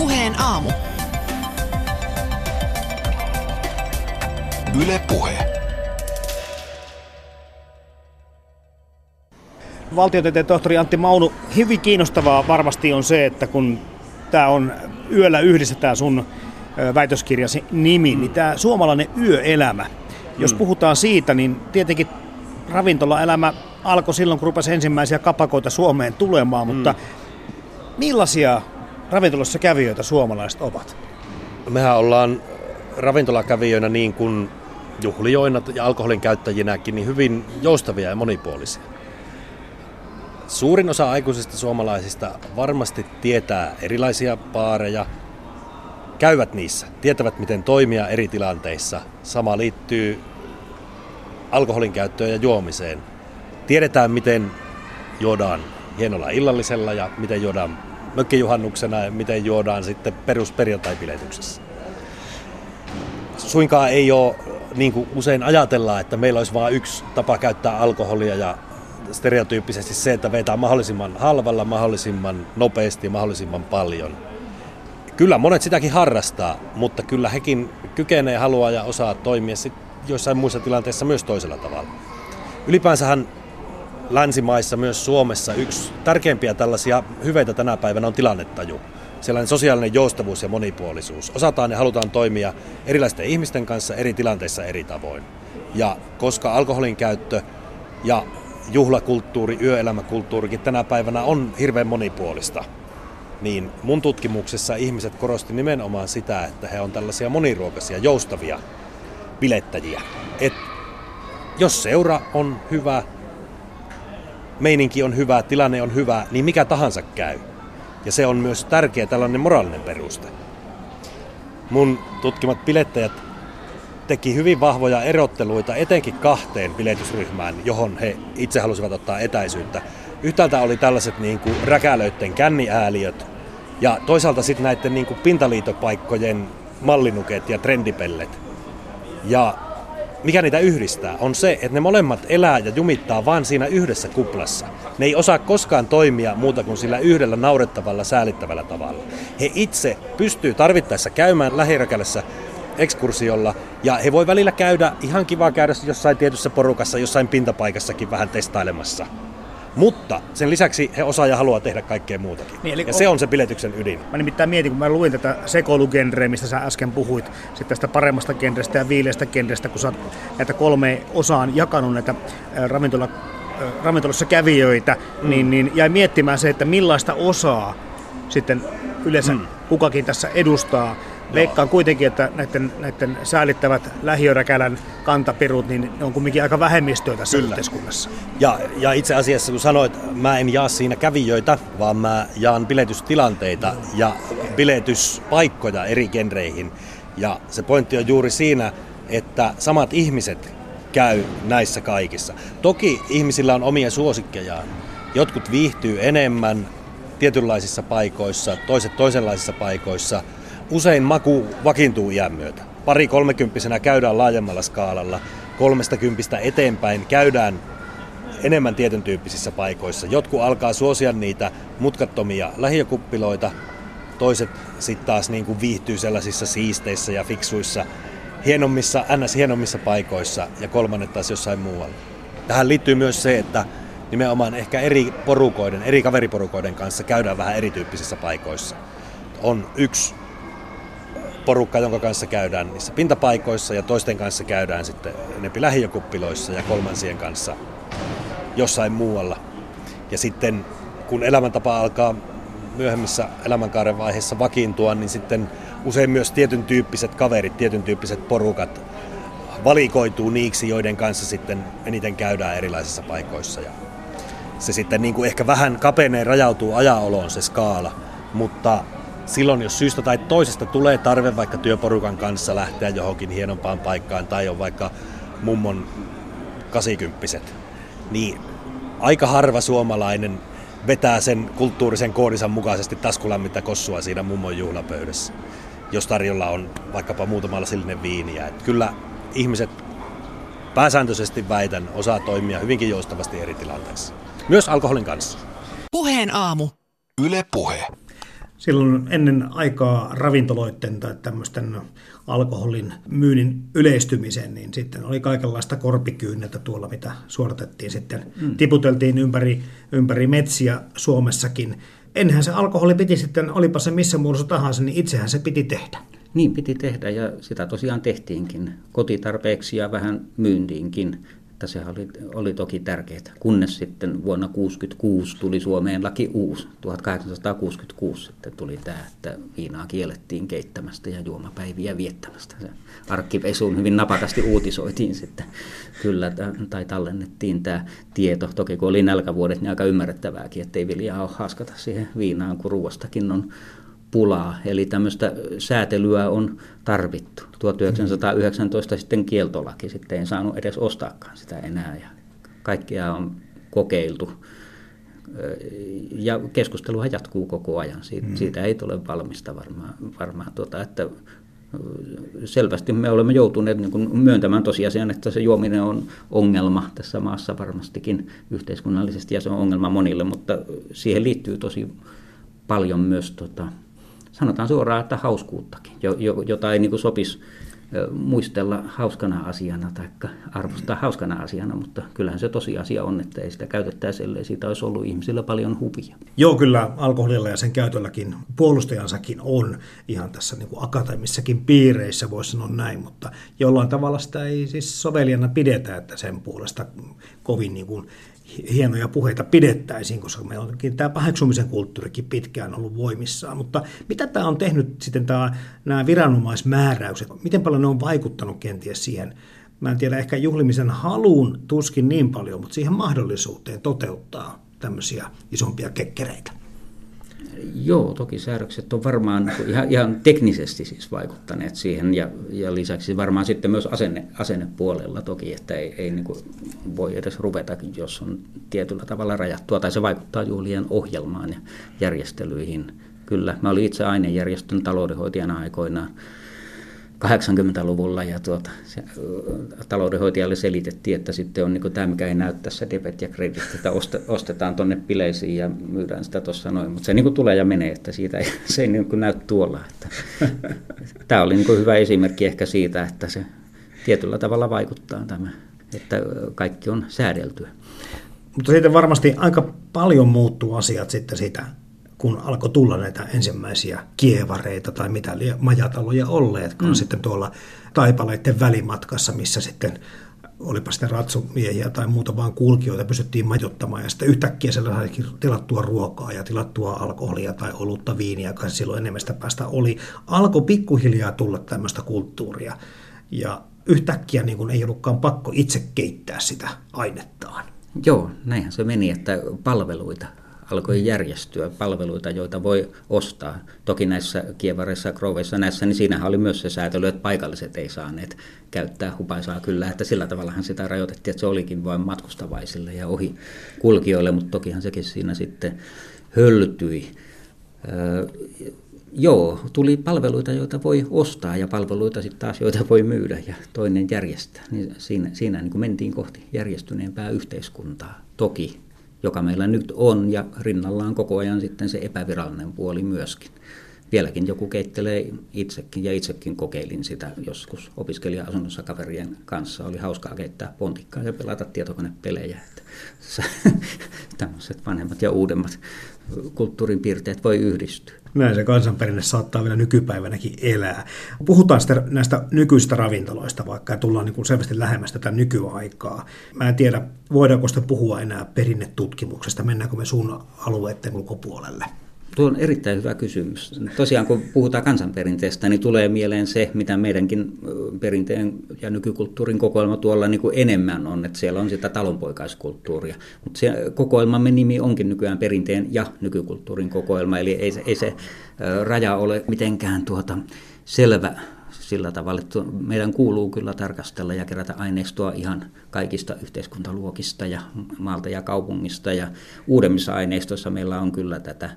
Puheen aamu. Yle Puhe. Valtiotieteen tohtori Antti Maunu, hyvin kiinnostavaa varmasti on se, että kun tämä on yöllä yhdessä tämä sun väitöskirjasi nimi, mm. niin tämä suomalainen yöelämä. Jos mm. puhutaan siitä, niin tietenkin ravintolaelämä alkoi silloin, kun rupesi ensimmäisiä kapakoita Suomeen tulemaan, mutta millaisia ravintolassa kävijöitä suomalaiset ovat? Mehän ollaan ravintolakävijöinä niin kuin juhlijoina ja alkoholin käyttäjinäkin niin hyvin joustavia ja monipuolisia. Suurin osa aikuisista suomalaisista varmasti tietää erilaisia baareja, käyvät niissä, tietävät miten toimia eri tilanteissa. Sama liittyy alkoholin käyttöön ja juomiseen. Tiedetään miten juodaan hienolla illallisella ja miten juodaan mökkijuhannuksena miten juodaan sitten perusperjantai-piletyksessä. Suinkaan ei ole niin kuin usein ajatellaan, että meillä olisi vain yksi tapa käyttää alkoholia ja stereotyyppisesti se, että vetää mahdollisimman halvalla, mahdollisimman nopeasti mahdollisimman paljon. Kyllä monet sitäkin harrastaa, mutta kyllä hekin kykenee, haluaa ja osaa toimia sit joissain muissa tilanteissa myös toisella tavalla. Ylipäänsähän länsimaissa, myös Suomessa, yksi tärkeimpiä tällaisia hyveitä tänä päivänä on tilannetaju. Sellainen sosiaalinen joustavuus ja monipuolisuus. Osataan ja halutaan toimia erilaisten ihmisten kanssa eri tilanteissa eri tavoin. Ja koska alkoholin käyttö ja juhlakulttuuri, yöelämäkulttuurikin tänä päivänä on hirveän monipuolista, niin mun tutkimuksessa ihmiset korosti nimenomaan sitä, että he on tällaisia moniruokaisia, joustavia bilettäjiä. Et jos seura on hyvä, meininki on hyvä, tilanne on hyvä, niin mikä tahansa käy. Ja se on myös tärkeä tällainen moraalinen peruste. Mun tutkimat bilettäjät teki hyvin vahvoja erotteluita etenkin kahteen biletysryhmään, johon he itse halusivat ottaa etäisyyttä. Yhtäältä oli tällaiset niin kuin räkälöiden känniääliöt ja toisaalta sitten näiden niin kuin pintaliitopaikkojen mallinuket ja trendipellet. Ja mikä niitä yhdistää, on se, että ne molemmat elää ja jumittaa vain siinä yhdessä kuplassa. Ne ei osaa koskaan toimia muuta kuin sillä yhdellä naurettavalla, säälittävällä tavalla. He itse pystyy tarvittaessa käymään lähiräkälässä ekskursiolla ja he voi välillä käydä, ihan kiva käydä jossain tietyssä porukassa, jossain pintapaikassakin vähän testailemassa. Mutta sen lisäksi he osaa ja haluaa tehdä kaikkea muutakin. Niin, eli ja se on se biletyksen ydin. Mä nimittäin mietin, kun mä luin tätä sekoilugenreä, mistä sä äsken puhuit, sitten tästä paremmasta genrestä ja viileästä genrestä, kun sä oot näitä kolme osaan jakanut näitä ravintola, ravintolassa kävijöitä, mm. niin, niin jäi miettimään se, että millaista osaa sitten yleensä mm. kukakin tässä edustaa. Veikkaan kuitenkin, että näiden, näiden säälittävät lähiöräkälän kantapirut, niin ne on kumminkin aika vähemmistöä tässä Kyllä. yhteiskunnassa. Ja, ja itse asiassa kun sanoit, mä en jaa siinä kävijöitä, vaan mä jaan biletystilanteita ja biletyspaikkoja eri genreihin. Ja se pointti on juuri siinä, että samat ihmiset käy näissä kaikissa. Toki ihmisillä on omia suosikkejaan. Jotkut viihtyy enemmän tietynlaisissa paikoissa, toiset toisenlaisissa paikoissa. Usein maku vakiintuu iän myötä. Pari kolmekymppisenä käydään laajemmalla skaalalla. Kolmesta kympistä eteenpäin käydään enemmän tietyn tyyppisissä paikoissa. Jotkut alkaa suosia niitä mutkattomia lähiökuppiloita, toiset sitten taas niin kuin viihtyy sellaisissa siisteissä ja fiksuissa, hienommissa, ns. hienommissa paikoissa ja kolmannet taas jossain muualla. Tähän liittyy myös se, että nimenomaan ehkä eri porukoiden, eri kaveriporukoiden kanssa käydään vähän erityyppisissä paikoissa. On yksi porukka, jonka kanssa käydään niissä pintapaikoissa ja toisten kanssa käydään sitten enempi lähiökuppiloissa ja kolmansien kanssa jossain muualla. Ja sitten kun elämäntapa alkaa myöhemmissä elämänkaaren vaiheessa vakiintua, niin sitten usein myös tietyn tyyppiset kaverit, tietyn tyyppiset porukat valikoituu niiksi, joiden kanssa sitten eniten käydään erilaisissa paikoissa. Ja se sitten niin kuin ehkä vähän kapenee rajautuu ajaoloon se skaala, mutta silloin jos syystä tai toisesta tulee tarve vaikka työporukan kanssa lähteä johonkin hienompaan paikkaan tai on vaikka mummon 80 niin aika harva suomalainen vetää sen kulttuurisen koodinsa mukaisesti taskulämmintä kossua siinä mummon juhlapöydässä, jos tarjolla on vaikkapa muutama lasillinen viiniä. Et kyllä ihmiset pääsääntöisesti väitän osaa toimia hyvinkin joustavasti eri tilanteissa. Myös alkoholin kanssa. Puheen aamu. Yle Puhe. Silloin ennen aikaa ravintoloiden tai tämmöisten alkoholin myynnin yleistymisen, niin sitten oli kaikenlaista korpikyynnetä tuolla, mitä suoritettiin sitten. Mm. Tiputeltiin ympäri, ympäri metsiä Suomessakin. Ennenhän se alkoholi piti sitten, olipa se missä muodossa tahansa, niin itsehän se piti tehdä. Niin piti tehdä ja sitä tosiaan tehtiinkin kotitarpeeksi ja vähän myyntiinkin että se oli, oli toki tärkeää, kunnes sitten vuonna 1966 tuli Suomeen laki uusi, 1866 sitten tuli tämä, että viinaa kiellettiin keittämästä ja juomapäiviä viettämästä. Se arkkipesuun hyvin napakasti uutisoitiin sitten kyllä, tai tallennettiin tämä tieto. Toki kun oli nälkävuodet, niin aika ymmärrettävääkin, että ei viljaa ole haskata siihen viinaan, kun ruoastakin on pulaa, eli tämmöistä säätelyä on tarvittu. 1919 sitten kieltolaki, sitten ei saanut edes ostaakaan sitä enää ja kaikkia on kokeiltu. Ja keskusteluhan jatkuu koko ajan, siitä, mm. siitä ei tule valmista varmaan, varmaan tuota, että selvästi me olemme joutuneet niin kuin myöntämään tosiasian, että se juominen on ongelma tässä maassa varmastikin yhteiskunnallisesti ja se on ongelma monille, mutta siihen liittyy tosi paljon myös tota, sanotaan suoraan, että hauskuuttakin, jota ei niin sopisi muistella hauskana asiana tai arvostaa hauskana asiana, mutta kyllähän se tosiasia on, että ei sitä käytettäisi, ellei siitä olisi ollut ihmisillä paljon huvia. Joo, kyllä alkoholilla ja sen käytölläkin puolustajansakin on ihan tässä niin kuin akateemissakin piireissä, voisi sanoa näin, mutta jollain tavalla sitä ei siis sovelijana pidetä, että sen puolesta kovin niin kuin hienoja puheita pidettäisiin, koska meillä onkin tämä paheksumisen kulttuurikin pitkään ollut voimissaan. Mutta mitä tämä on tehnyt sitten tämä, nämä viranomaismääräykset? Miten paljon ne on vaikuttanut kenties siihen? Mä en tiedä, ehkä juhlimisen haluun tuskin niin paljon, mutta siihen mahdollisuuteen toteuttaa tämmöisiä isompia kekkereitä. Joo, toki säädökset on varmaan ihan, ihan teknisesti siis vaikuttaneet siihen ja, ja lisäksi varmaan sitten myös asenne, asennepuolella toki, että ei, ei niin voi edes ruveta, jos on tietyllä tavalla rajattua tai se vaikuttaa juhlien ohjelmaan ja järjestelyihin. Kyllä, mä olin itse ainejärjestön taloudenhoitajana aikoinaan 80-luvulla ja tuota, se, taloudenhoitajalle selitettiin, että sitten on niin tämä, mikä ei näy tässä debet ja kredit, että ostetaan tuonne bileisiin ja myydään sitä tuossa noin, mutta se niin tulee ja menee, että siitä ei, se ei niin näy tuolla. Että, tämä oli niin hyvä esimerkki ehkä siitä, että se tietyllä tavalla vaikuttaa tämä, että kaikki on säädeltyä. Mutta sitten varmasti aika paljon muuttuu asiat sitten siitä kun alkoi tulla näitä ensimmäisiä kievareita tai mitä majataloja olleetkaan mm. sitten tuolla taipaleiden välimatkassa, missä sitten olipa sitten ratsumiehiä tai muuta vaan kulkijoita pystyttiin majottamaan ja sitten yhtäkkiä siellä saikin tilattua ruokaa ja tilattua alkoholia tai olutta viiniä, kai silloin enemmästä päästä oli. Alkoi pikkuhiljaa tulla tämmöistä kulttuuria ja yhtäkkiä niin kuin ei ollutkaan pakko itse keittää sitä ainettaan. Joo, näinhän se meni, että palveluita alkoi järjestyä palveluita, joita voi ostaa. Toki näissä kievareissa, kroveissa näissä, niin siinähän oli myös se säätely, että paikalliset ei saaneet käyttää hupaisaa kyllä, että sillä tavallahan sitä rajoitettiin, että se olikin vain matkustavaisille ja ohi kulkijoille, mutta tokihan sekin siinä sitten höltyi. Öö, joo, tuli palveluita, joita voi ostaa ja palveluita sitten taas, joita voi myydä ja toinen järjestää. Niin siinä siinä niin mentiin kohti järjestyneempää yhteiskuntaa. Toki joka meillä nyt on, ja rinnallaan koko ajan sitten se epävirallinen puoli myöskin. Vieläkin joku keittelee itsekin, ja itsekin kokeilin sitä joskus opiskelija-asunnossa kaverien kanssa. Oli hauskaa keittää pontikkaa ja pelata tietokonepelejä. Että tämmöiset vanhemmat ja uudemmat kulttuurin piirteet voi yhdistyä. Näin se kansanperinne saattaa vielä nykypäivänäkin elää. Puhutaan sitten näistä nykyisistä ravintoloista vaikka ja tullaan niin kuin selvästi lähemmäs tätä nykyaikaa. Mä en tiedä, voidaanko sitä puhua enää perinnetutkimuksesta, mennäänkö me sun alueiden ulkopuolelle? Tuo on erittäin hyvä kysymys. Tosiaan kun puhutaan kansanperinteestä, niin tulee mieleen se, mitä meidänkin perinteen ja nykykulttuurin kokoelma tuolla niin kuin enemmän on, että siellä on sitä talonpoikaiskulttuuria. Mutta se kokoelmamme nimi onkin nykyään perinteen ja nykykulttuurin kokoelma, eli ei se, ei se raja ole mitenkään tuota selvä sillä tavalla, että meidän kuuluu kyllä tarkastella ja kerätä aineistoa ihan kaikista yhteiskuntaluokista ja maalta ja kaupungista. Ja uudemmissa aineistoissa meillä on kyllä tätä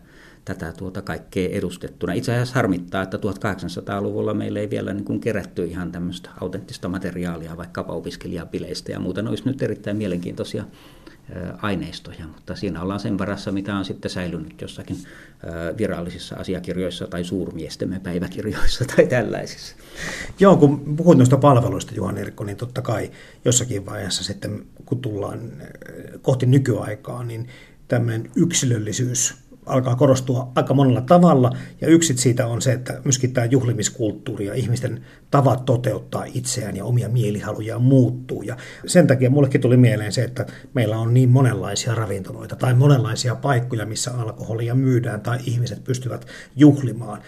tätä tuota kaikkea edustettuna. Itse asiassa harmittaa, että 1800-luvulla meillä ei vielä niin kuin kerätty ihan tämmöistä autenttista materiaalia vaikkapa opiskelijapileistä ja muuta. Ne olisi nyt erittäin mielenkiintoisia aineistoja, mutta siinä ollaan sen varassa, mitä on sitten säilynyt jossakin virallisissa asiakirjoissa tai suurmiestemme päiväkirjoissa tai tällaisissa. Joo, kun puhut noista palveluista, Juhan Erkko, niin totta kai jossakin vaiheessa sitten, kun tullaan kohti nykyaikaa, niin tämmöinen yksilöllisyys alkaa korostua aika monella tavalla, ja yksi siitä on se, että myöskin tämä juhlimiskulttuuri ja ihmisten tavat toteuttaa itseään ja omia mielihalujaan muuttuu. Ja sen takia mullekin tuli mieleen se, että meillä on niin monenlaisia ravintoloita tai monenlaisia paikkoja, missä alkoholia myydään tai ihmiset pystyvät juhlimaan.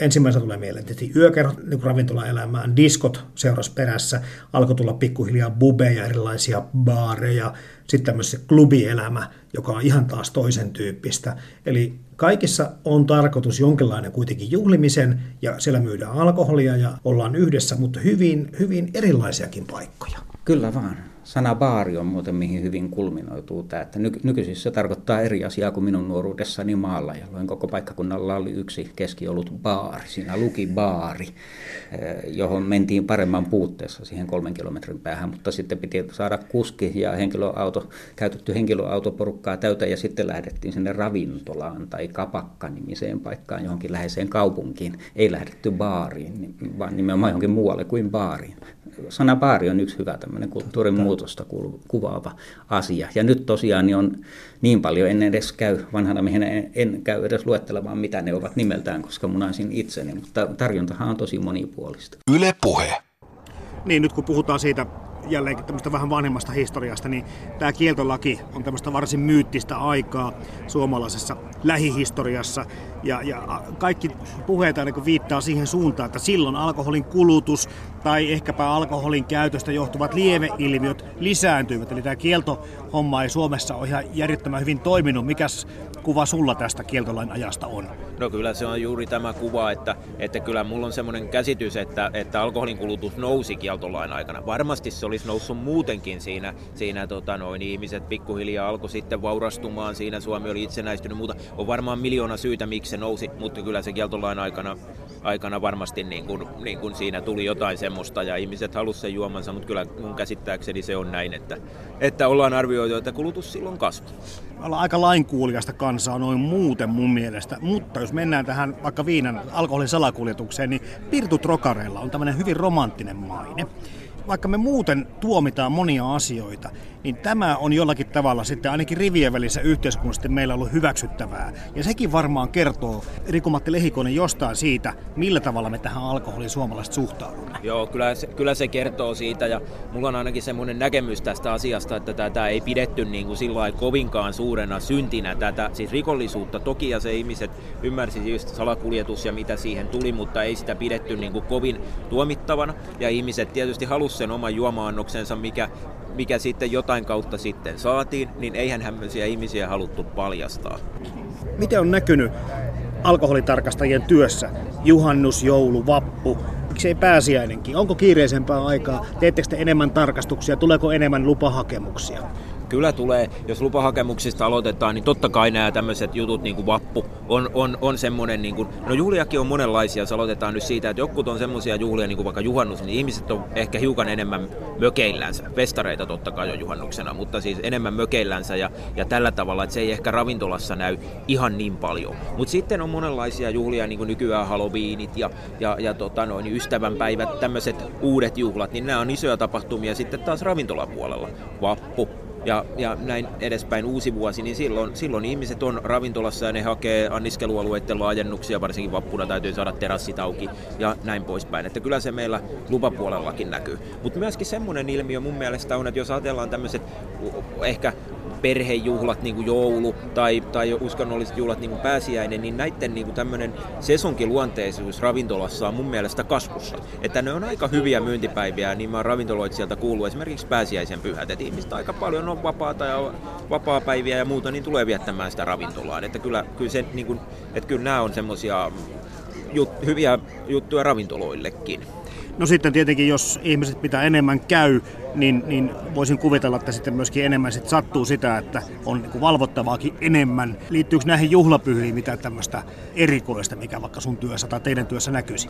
Ensimmäisenä tulee mieleen tietysti yökerhot niin ravintolaelämään, diskot seurasi perässä, alkoi tulla pikkuhiljaa bubeja, erilaisia baareja, sitten tämmöisen klubielämä, joka on ihan taas toisen tyyppistä. Eli kaikissa on tarkoitus jonkinlainen kuitenkin juhlimisen ja siellä myydään alkoholia ja ollaan yhdessä, mutta hyvin, hyvin erilaisiakin paikkoja. Kyllä vaan. Sana baari on muuten mihin hyvin kulminoituu tämä, että ny- nykyisin se tarkoittaa eri asiaa kuin minun nuoruudessani maalla, jolloin koko paikkakunnalla oli yksi keskiolut baari. Siinä luki baari, eh, johon mentiin paremman puutteessa siihen kolmen kilometrin päähän, mutta sitten piti saada kuski ja henkilöauto, käytetty henkilöautoporukkaa täytä ja sitten lähdettiin sinne ravintolaan tai kapakka-nimiseen paikkaan johonkin läheiseen kaupunkiin. Ei lähdetty baariin, vaan nimenomaan johonkin muualle kuin baariin sana baari on yksi hyvä tämmöinen kulttuurin muutosta kuvaava asia. Ja nyt tosiaan niin on niin paljon, en edes käy vanhana miehenä, en, en käy edes luettelemaan, mitä ne ovat nimeltään, koska munaisin itseni, mutta tarjontahan on tosi monipuolista. Yle puhe. Niin, nyt kun puhutaan siitä jälleen tämmöistä vähän vanhemmasta historiasta, niin tämä kieltolaki on tämmöistä varsin myyttistä aikaa suomalaisessa lähihistoriassa. Ja, ja kaikki puheet aina viittaa siihen suuntaan, että silloin alkoholin kulutus tai ehkäpä alkoholin käytöstä johtuvat lieveilmiöt lisääntyivät. Eli tämä kieltohomma ei Suomessa ole ihan järjettömän hyvin toiminut. Mikäs kuva sulla tästä kieltolain ajasta on? No kyllä se on juuri tämä kuva, että, että kyllä mulla on semmoinen käsitys, että, että alkoholin kulutus nousi kieltolain aikana. Varmasti se olisi noussut muutenkin siinä, siinä tota noin, ihmiset pikkuhiljaa alkoi sitten vaurastumaan siinä, Suomi oli itsenäistynyt muuta. On varmaan miljoona syytä, miksi se nousi, mutta kyllä se kieltolain aikana, aikana varmasti niin kuin, niin kuin siinä tuli jotain semmoista ja ihmiset halusivat sen juomansa, mutta kyllä mun käsittääkseni se on näin, että, että ollaan arvioitu, että kulutus silloin kasvoi. Ollaan aika lainkuuliasta kansaa noin muuten mun mielestä, mutta jos mennään tähän vaikka viinan alkoholin salakuljetukseen, niin Pirtu Trokareilla on tämmöinen hyvin romanttinen maine vaikka me muuten tuomitaan monia asioita, niin tämä on jollakin tavalla sitten ainakin rivien välissä yhteiskunnassa meillä ollut hyväksyttävää. Ja sekin varmaan kertoo Rikumatti Lehikonen jostain siitä, millä tavalla me tähän alkoholiin suomalaiset suhtaudumme. Joo, kyllä se, kyllä se kertoo siitä ja mulla on ainakin semmoinen näkemys tästä asiasta, että tätä ei pidetty niin kuin sillä kovinkaan suurena syntinä tätä, siis rikollisuutta. Toki ja se ihmiset ymmärsi just salakuljetus ja mitä siihen tuli, mutta ei sitä pidetty niin kuin kovin tuomittavana. Ja ihmiset tietysti halusivat sen oman juomaannoksensa, mikä mikä sitten jotain kautta sitten saatiin, niin eihän hämmöisiä ihmisiä haluttu paljastaa. Miten on näkynyt alkoholitarkastajien työssä? Juhannus, joulu, vappu, miksei pääsiäinenkin? Onko kiireisempää aikaa? Teettekö te enemmän tarkastuksia? Tuleeko enemmän lupahakemuksia? Kyllä tulee, jos lupahakemuksista aloitetaan, niin totta kai nämä tämmöiset jutut, niin kuin vappu, on, on, on semmoinen, niin kuin, no juhliakin on monenlaisia, jos aloitetaan nyt siitä, että jokut on semmoisia juhlia, niin kuin vaikka juhannus, niin ihmiset on ehkä hiukan enemmän mökeillänsä, festareita totta kai on juhannuksena, mutta siis enemmän mökeillänsä ja, ja tällä tavalla, että se ei ehkä ravintolassa näy ihan niin paljon. Mutta sitten on monenlaisia juhlia, niin kuin nykyään Halloweenit ja, ja, ja tota noin, ystävänpäivät, tämmöiset uudet juhlat, niin nämä on isoja tapahtumia sitten taas ravintolapuolella. Vappu, ja, ja näin edespäin uusi vuosi, niin silloin, silloin ihmiset on ravintolassa ja ne hakee anniskelualueiden laajennuksia, varsinkin vappuna täytyy saada terassit auki ja näin poispäin. Että kyllä se meillä lupapuolellakin näkyy. Mutta myöskin semmoinen ilmiö mun mielestä on, että jos ajatellaan tämmöiset ehkä perhejuhlat, niin kuin joulu tai, tai uskonnolliset juhlat, niin kuin pääsiäinen, niin näiden niin kuin tämmöinen sesonkiluonteisuus ravintolassa on mun mielestä kasvussa. Että ne on aika hyviä myyntipäiviä, niin mä oon ravintoloitsijalta kuullut esimerkiksi pääsiäisen pyhät, että ihmiset aika paljon on vapaata ja vapaa-päiviä ja muuta, niin tulee viettämään sitä ravintolaan. Että kyllä, kyllä, se, niin kuin, että kyllä nämä on semmoisia jut, hyviä juttuja ravintoloillekin. No sitten tietenkin, jos ihmiset pitää enemmän käy, niin, niin voisin kuvitella, että sitten myöskin enemmän sit sattuu sitä, että on niin valvottavaakin enemmän. Liittyykö näihin juhlapyhiin mitä tämmöistä erikoista, mikä vaikka sun työssä tai teidän työssä näkyisi?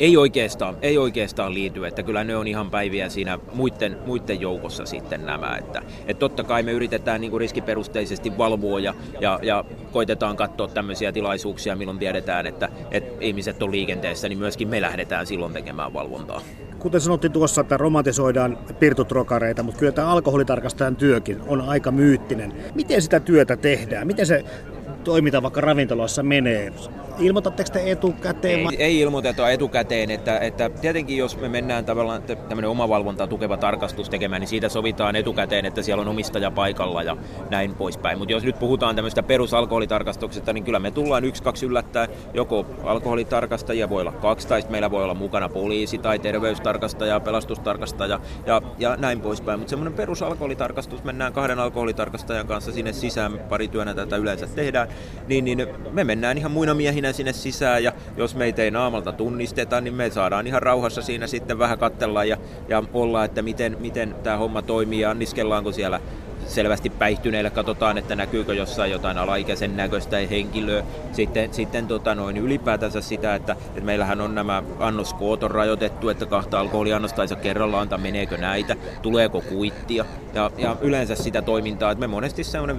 Ei oikeastaan, ei oikeastaan liity, että kyllä ne on ihan päiviä siinä muiden, muiden joukossa sitten nämä. Että, että totta kai me yritetään niin kuin riskiperusteisesti valvoa ja, ja, ja koitetaan katsoa tämmöisiä tilaisuuksia, milloin tiedetään, että, että ihmiset on liikenteessä, niin myöskin me lähdetään silloin tekemään valvontaa. Kuten sanottiin tuossa, että romantisoidaan pirtutrokareita, mutta kyllä tämä alkoholitarkastajan työkin on aika myyttinen. Miten sitä työtä tehdään? Miten se toiminta vaikka ravintolassa menee? Ilmoitatteko te etukäteen? Ei, ei ilmoiteta etukäteen, että, että tietenkin jos me mennään tavallaan tämmöinen omavalvonta tukeva tarkastus tekemään, niin siitä sovitaan etukäteen, että siellä on omistaja paikalla ja näin poispäin. Mutta jos nyt puhutaan tämmöistä perusalkoholitarkastuksesta, niin kyllä me tullaan yksi, kaksi yllättää. Joko alkoholitarkastajia voi olla kaksi, tai meillä voi olla mukana poliisi tai terveystarkastaja, pelastustarkastaja ja, ja näin poispäin. Mutta semmoinen perusalkoholitarkastus, mennään kahden alkoholitarkastajan kanssa sinne sisään, pari työnä tätä yleensä tehdään, niin, niin me mennään ihan muina miehinä sinne sisään ja jos meitä ei naamalta tunnisteta, niin me saadaan ihan rauhassa siinä sitten vähän katsella ja, ja olla, että miten, miten tämä homma toimii ja anniskellaanko siellä selvästi päihtyneille katsotaan, että näkyykö jossain jotain alaikäisen näköistä henkilöä. Sitten, sitten tota noin, ylipäätänsä sitä, että, että meillähän on nämä annoskoot on rajoitettu, että kahta alkoholiannosta ei saa kerralla antaa, meneekö näitä, tuleeko kuittia. Ja, ja yleensä sitä toimintaa, että me monesti semmoinen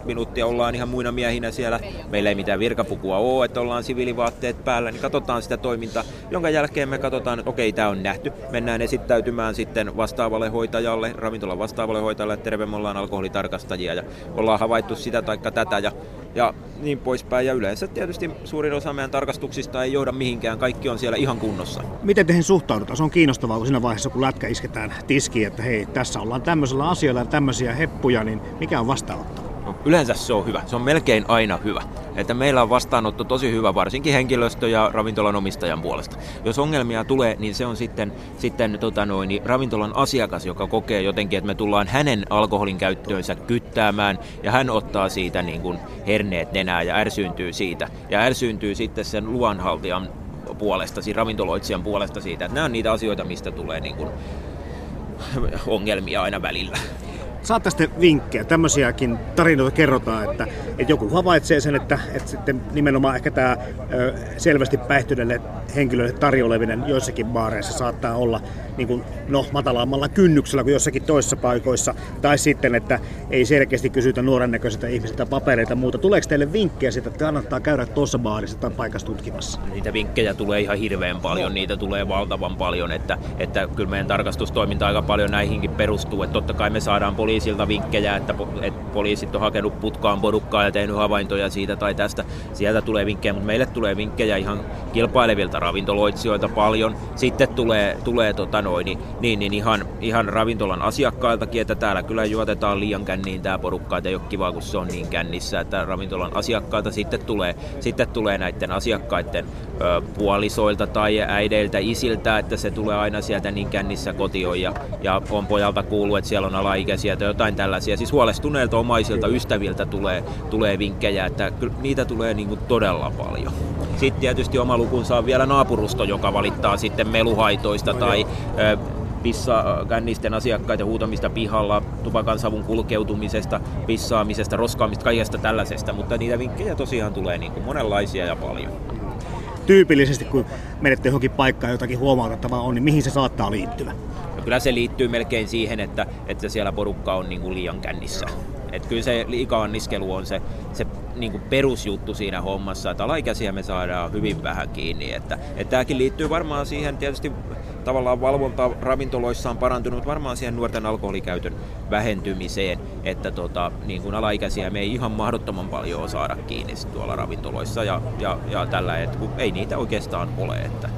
15-20 minuuttia ollaan ihan muina miehinä siellä. Meillä ei mitään virkapukua ole, että ollaan siviilivaatteet päällä, niin katsotaan sitä toimintaa, jonka jälkeen me katsotaan, että okei, tämä on nähty. Mennään esittäytymään sitten vastaavalle hoitajalle, ravintolan vastaavalle hoitajalle, että terve, me ollaan alkoholitarkastajia ja ollaan havaittu sitä taikka tätä ja, ja niin poispäin. Ja yleensä tietysti suurin osa meidän tarkastuksista ei johda mihinkään, kaikki on siellä ihan kunnossa. Miten teihin suhtaudutaan? Se on kiinnostavaa, kun siinä vaiheessa, kun lätkä isketään tiskiin, että hei, tässä ollaan tämmöisellä asioilla ja tämmöisiä heppuja, niin mikä on vastaanotto? No, yleensä se on hyvä. Se on melkein aina hyvä. Että meillä on vastaanotto tosi hyvä, varsinkin henkilöstö- ja ravintolan omistajan puolesta. Jos ongelmia tulee, niin se on sitten, sitten tota noin, niin ravintolan asiakas, joka kokee jotenkin, että me tullaan hänen alkoholin käyttöönsä kyttäämään, ja hän ottaa siitä niin kuin herneet nenää ja ärsyyntyy siitä. Ja ärsyyntyy sitten sen luonhaltijan puolesta, siis ravintoloitsijan puolesta siitä, että nämä on niitä asioita, mistä tulee niin kuin ongelmia aina välillä saatte sitten vinkkejä, tämmöisiäkin tarinoita kerrotaan, että, että joku havaitsee sen, että, että sitten nimenomaan ehkä tämä selvästi päihtyneelle henkilöille tarjoileminen joissakin baareissa saattaa olla niin kuin, no, matalammalla kynnyksellä kuin jossakin toisissa paikoissa, tai sitten, että ei selkeästi kysytä nuoren näköisiltä ihmisiltä papereita muuta. Tuleeko teille vinkkejä siitä, että kannattaa käydä tuossa baarissa tai paikassa tutkimassa? Niitä vinkkejä tulee ihan hirveän paljon, no. niitä tulee valtavan paljon, että, että kyllä meidän tarkastustoiminta aika paljon näihinkin perustuu, että totta kai me saadaan poliisilta vinkkejä, että, että poliisit on hakenut putkaan porukkaa ja tehnyt havaintoja siitä tai tästä, sieltä tulee vinkkejä, mutta meille tulee vinkkejä ihan kilpailevilta ravintoloitsijoilta paljon, sitten tulee, tulee tota noin, niin, niin, niin ihan, ihan ravintolan asiakkailtakin, että täällä kyllä juotetaan liian känniin tämä porukka, että ei ole kiva, kun se on niin kännissä, että ravintolan asiakkailta sitten tulee, sitten tulee näiden asiakkaiden ö, puolisoilta tai äideiltä, isiltä, että se tulee aina sieltä niin kännissä kotioon ja, ja on pojalta kuullut, että siellä on alaikäisiä tai jotain tällaisia. Siis huolestuneilta omaisilta ystäviltä tulee, tulee vinkkejä, että niitä tulee niin kuin todella paljon. Sitten tietysti oma lukunsa on vielä naapurusto, joka valittaa sitten meluhaitoista tai pissa kännisten asiakkaiden huutamista pihalla, tupakan savun kulkeutumisesta, pissaamisesta, roskaamista, kaikesta tällaisesta, mutta niitä vinkkejä tosiaan tulee niin kuin monenlaisia ja paljon. Tyypillisesti kun menette johonkin paikkaan jotakin huomautettavaa on, niin mihin se saattaa liittyä? Kyllä se liittyy melkein siihen, että, että siellä porukka on niin kuin liian kännissä. Et kyllä se liikaanniskelu on se, se niin kuin perusjuttu siinä hommassa, että alaikäisiä me saadaan hyvin vähän kiinni. Että, että tämäkin liittyy varmaan siihen tietysti tavallaan valvonta ravintoloissa on parantunut, varmaan siihen nuorten alkoholikäytön vähentymiseen, että tota, niin kuin alaikäisiä me ei ihan mahdottoman paljon saada kiinni tuolla ravintoloissa ja, ja, ja tällä, että ei niitä oikeastaan ole. Että,